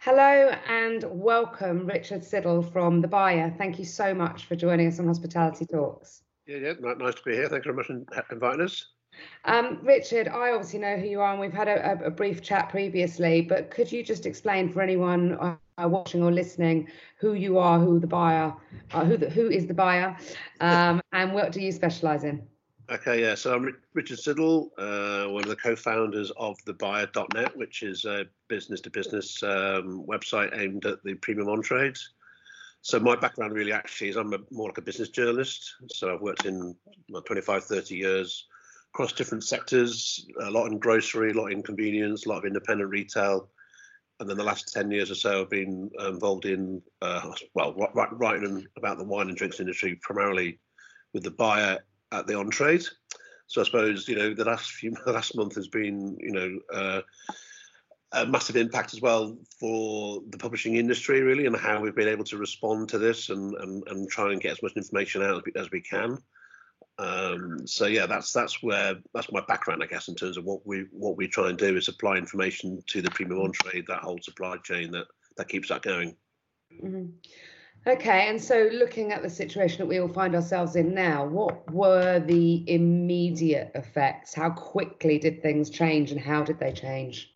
Hello and welcome, Richard Siddle from The Buyer. Thank you so much for joining us on Hospitality Talks. Yeah, yeah, nice to be here. Thank you very much for inviting us. Um, Richard, I obviously know who you are, and we've had a, a, brief chat previously. But could you just explain for anyone uh, watching or listening who you are, who the buyer, uh, who the, who is the buyer, um, and what do you specialise in? Okay, yeah. So I'm Richard Siddle, uh, one of the co-founders of thebuyer.net, which is a business-to-business um, website aimed at the premium on trades. So my background really actually is I'm a, more like a business journalist. So I've worked in well, 25, 30 years across different sectors, a lot in grocery, a lot in convenience, a lot of independent retail. And then the last 10 years or so, I've been involved in, uh, well, writing about the wine and drinks industry, primarily with the buyer at the on trade. So I suppose you know the last few the last month has been you know uh, a massive impact as well for the publishing industry really and how we've been able to respond to this and and, and try and get as much information out as we, as we can. Um, so yeah, that's that's where that's my background, I guess, in terms of what we what we try and do is supply information to the premium on trade, that whole supply chain that that keeps that going. Mm-hmm. Okay, and so looking at the situation that we all find ourselves in now, what were the immediate effects? How quickly did things change and how did they change?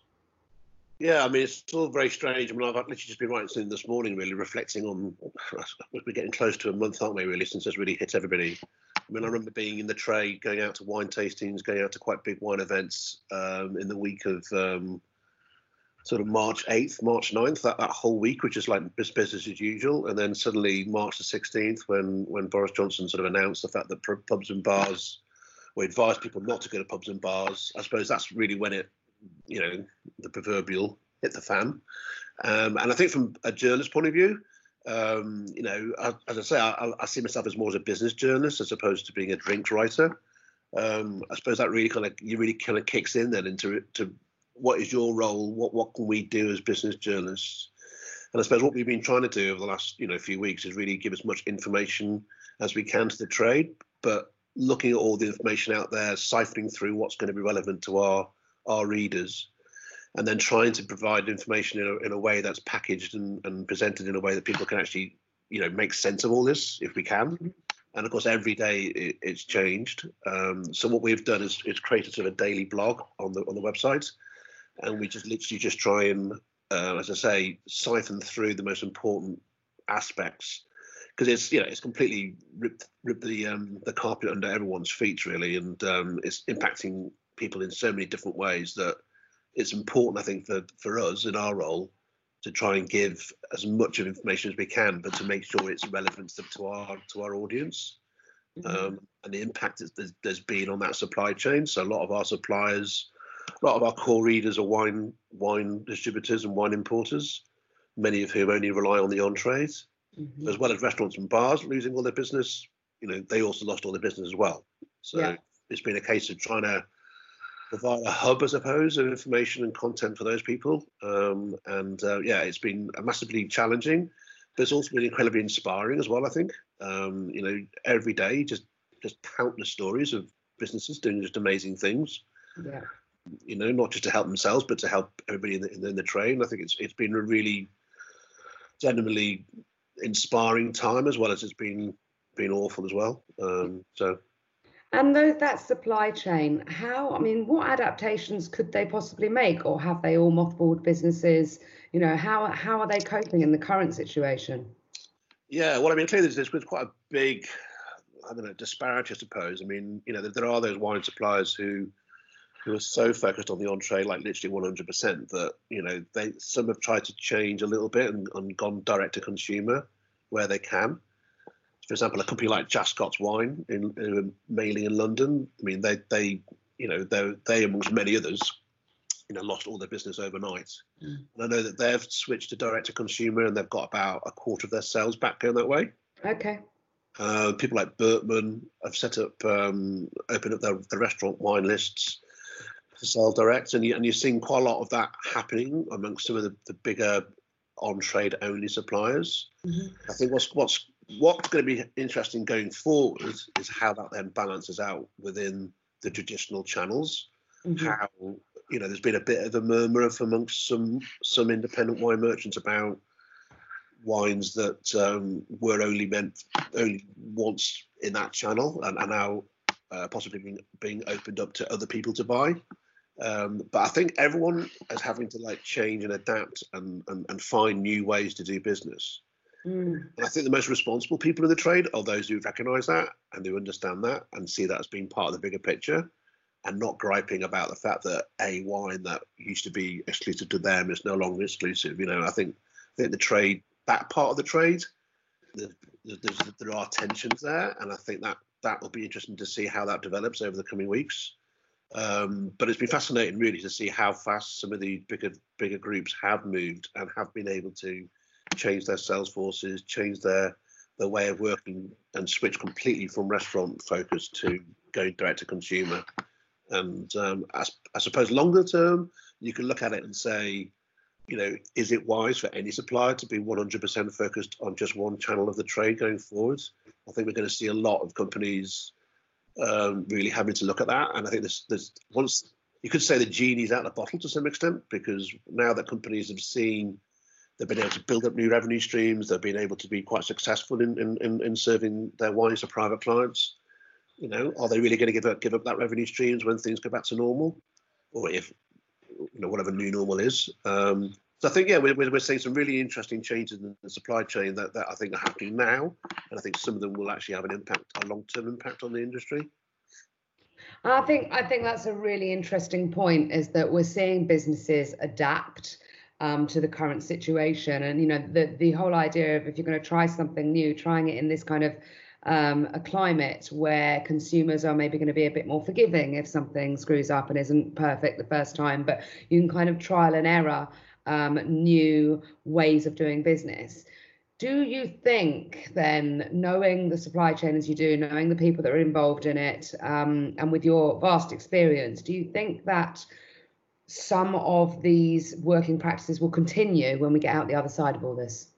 Yeah, I mean, it's all very strange. I mean, I've literally just been writing something this morning, really reflecting on, we're getting close to a month, aren't we, really, since this really hit everybody. I mean, I remember being in the trade, going out to wine tastings, going out to quite big wine events um, in the week of um, sort of March 8th, March 9th, that, that whole week, which is like business as usual. And then suddenly March the 16th, when, when Boris Johnson sort of announced the fact that pubs and bars, we advised people not to go to pubs and bars, I suppose that's really when it, you know, the proverbial hit the fan. Um, and I think from a journalist point of view, um, you know, I, as I say, I, I, see myself as more as a business journalist as opposed to being a drinks writer. Um, I suppose that really kind of you really kind of kicks in then into to what is your role? What what can we do as business journalists? And I suppose what we've been trying to do over the last you know few weeks is really give as much information as we can to the trade, but looking at all the information out there, siphoning through what's going to be relevant to our our readers, and then trying to provide information in a, in a way that's packaged and, and presented in a way that people can actually you know make sense of all this if we can. And of course, every day it, it's changed. Um, so what we've done is, is created sort of a daily blog on the on the website and we just literally just try and, uh, as I say, siphon through the most important aspects because it's you know it's completely ripped ripped the um, the carpet under everyone's feet really, and um, it's impacting people in so many different ways that it's important I think for for us in our role to try and give as much of information as we can, but to make sure it's relevant to, to our to our audience. Mm-hmm. Um, and the impact there's, there's been on that supply chain. So a lot of our suppliers a lot of our core readers are wine wine distributors and wine importers, many of whom only rely on the on trades, mm-hmm. as well as restaurants and bars losing all their business. You know, they also lost all their business as well. So yeah. it's been a case of trying to provide a hub, I suppose, of information and content for those people. Um, and uh, yeah, it's been massively challenging, but it's also been incredibly inspiring as well. I think um, you know every day just just countless stories of businesses doing just amazing things. Yeah you know, not just to help themselves, but to help everybody in the, in the, in the train. I think it's it's been a really genuinely inspiring time as well as it's been been awful as well. Um, so. And though that supply chain, how I mean, what adaptations could they possibly make, or have they all mothballed businesses? You know, how how are they coping in the current situation? Yeah, well, I mean, clearly there's, there's quite a big, I don't know, disparity, I suppose. I mean, you know, there, there are those wine suppliers who who are so focused on the on trade, like literally 100%, that you know they some have tried to change a little bit and, and gone direct to consumer where they can. For example, a company like Jascots Wine, in, in mainly in London, I mean they they you know they they amongst many others, you know, lost all their business overnight. Mm. And I know that they've switched to direct to consumer and they've got about a quarter of their sales back going that way. Okay. Uh, people like Berkmann have set up, um, opened up their, their restaurant wine lists sell direct, and, you, and you're seeing quite a lot of that happening amongst some of the, the bigger on trade only suppliers. Mm-hmm. I think what's what's what's going to be interesting going forward is how that then balances out within the traditional channels. Mm-hmm. How you know, there's been a bit of a murmur amongst some some independent wine merchants about wines that um, were only meant only once in that channel and are now uh, possibly being, being opened up to other people to buy. Um, but I think everyone is having to like change and adapt and, and, and find new ways to do business. Mm. And I think the most responsible people in the trade are those who recognise that and who understand that and see that as being part of the bigger picture and not griping about the fact that a wine that used to be exclusive to them is no longer exclusive. You know, I think I think the trade that part of the trade, there are tensions there, and I think that that will be interesting to see how that develops over the coming weeks. Um, but it's been fascinating, really, to see how fast some of the bigger bigger groups have moved and have been able to change their sales forces, change their their way of working, and switch completely from restaurant focus to going direct to consumer. And um, I, I suppose longer term, you can look at it and say, you know, is it wise for any supplier to be 100% focused on just one channel of the trade going forward? I think we're going to see a lot of companies um, really having to look at that. And I think there's, there's once you could say the genie's out of the bottle to some extent because now that companies have seen they've been able to build up new revenue streams, they've been able to be quite successful in in, in, in serving their wines to private clients. You know, are they really going to give up give up that revenue streams when things go back to normal, or if you know whatever new normal is. Um, so I think yeah, we're, we're seeing some really interesting changes in the supply chain that, that I think are happening now, and I think some of them will actually have an impact, a long-term impact on the industry. I think I think that's a really interesting point. Is that we're seeing businesses adapt um, to the current situation, and you know the the whole idea of if you're going to try something new, trying it in this kind of um, a climate where consumers are maybe going to be a bit more forgiving if something screws up and isn't perfect the first time, but you can kind of trial and error um, new ways of doing business. Do you think then, knowing the supply chain as you do, knowing the people that are involved in it, um, and with your vast experience, do you think that some of these working practices will continue when we get out the other side of all this?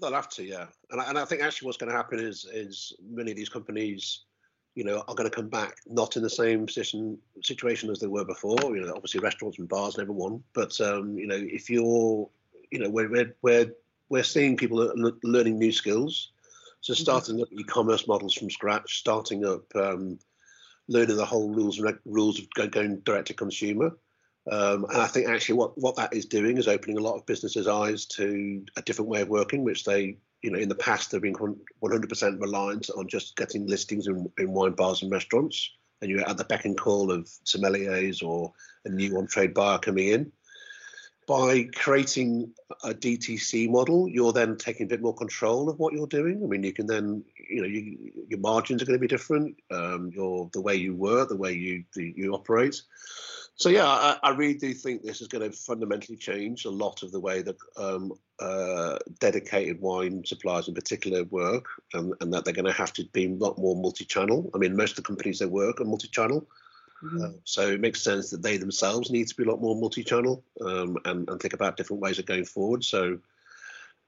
They'll have to, yeah. And I, and I think actually what's going to happen is is many of these companies, you know, are going to come back not in the same position situation as they were before. You know, obviously restaurants and bars never won, but um, you know, if you're, you know, we're we're we're, we're seeing people learning new skills. So mm-hmm. starting mm-hmm. up e-commerce models from scratch, starting up um, learning the whole rules and rules of going direct to consumer. Um, and I think actually what, what that is doing is opening a lot of businesses' eyes to a different way of working, which they, you know, in the past they've been 100% reliant on just getting listings in, in wine bars and restaurants, and you're at the beck and call of sommeliers or a new on-trade buyer coming in. By creating a DTC model, you're then taking a bit more control of what you're doing. I mean, you can then, you know, you, your margins are going to be different. Um, your the way you work, the way you you operate. So yeah, I, I, really do think this is going to fundamentally change a lot of the way that um, uh, dedicated wine suppliers in particular work, and, and, that they're going to have to be a lot more multi-channel. I mean, most of the companies they work are multi-channel, mm-hmm. uh, so it makes sense that they themselves need to be a lot more multi-channel um, and, and think about different ways of going forward. So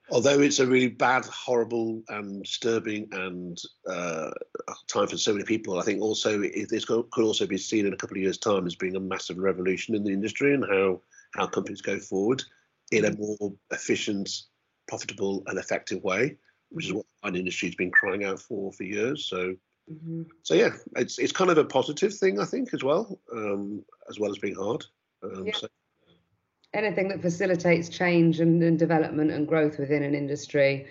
although it's a really bad, horrible, and disturbing and uh, time for so many people, I think also it, this could also be seen in a couple of years' time as being a massive revolution in the industry and how how companies go forward in a more efficient, profitable, and effective way, which is what the wine industry has been crying out for for years. So. Mm-hmm. So yeah, it's it's kind of a positive thing I think as well, um, as well as being hard. Um, yeah. So anything that facilitates change and, and development and growth within an industry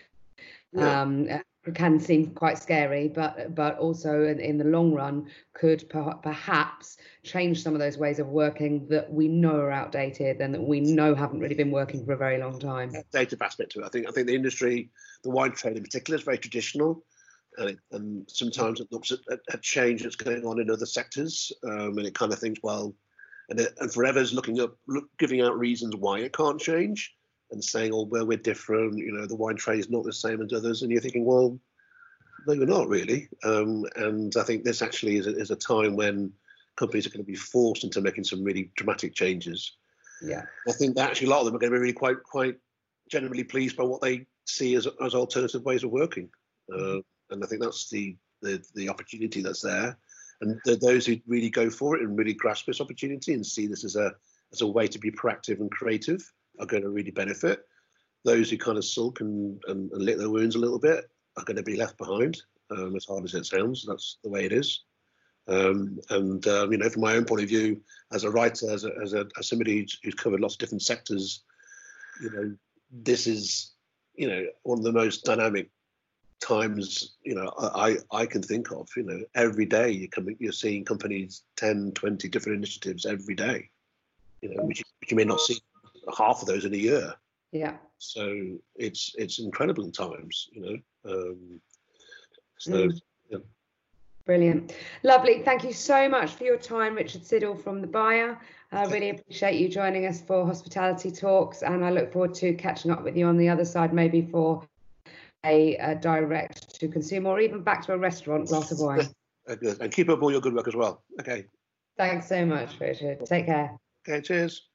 yeah. um, can seem quite scary, but but also in, in the long run could per- perhaps change some of those ways of working that we know are outdated and that we know haven't really been working for a very long time. Dative aspect to it. I think I think the industry, the wine trade in particular, is very traditional. And, it, and sometimes it looks at, at, at, change that's going on in other sectors, um, and it kind of thinks, well, and, it, and forever's looking up, look, giving out reasons why it can't change, and saying, "Oh, well, we're different. You know, the wine trade is not the same as others." And you're thinking, "Well, no, you're not really." Um, and I think this actually is a, is a time when companies are going to be forced into making some really dramatic changes. Yeah, I think that actually a lot of them are going to be really quite quite generally pleased by what they see as as alternative ways of working. Mm-hmm. Uh, and I think that's the, the the opportunity that's there and those who really go for it and really grasp this opportunity and see this as a as a way to be proactive and creative are going to really benefit. Those who kind of sulk and, and, and lick their wounds a little bit are going to be left behind. Um, as hard as it sounds, that's the way it is. Um, and um, you know, from my own point of view, as a writer, as a, as, a, as somebody who's, covered lots of different sectors, you know, this is you know one of the most dynamic times you know I, I can think of you know every day you're coming you're seeing companies 10 20 different initiatives every day you know which, which you may not see half of those in a year yeah so it's it's incredible in times you know um so Mm. Brilliant. Lovely. Thank you so much for your time, Richard Siddle from The Buyer. I really appreciate you joining us for Hospitality Talks, and I look forward to catching up with you on the other side, maybe for a, a direct to consumer or even back to a restaurant glass of wine. uh, and keep up all your good work as well okay Thanks so much, Richard. Take care. okay cheers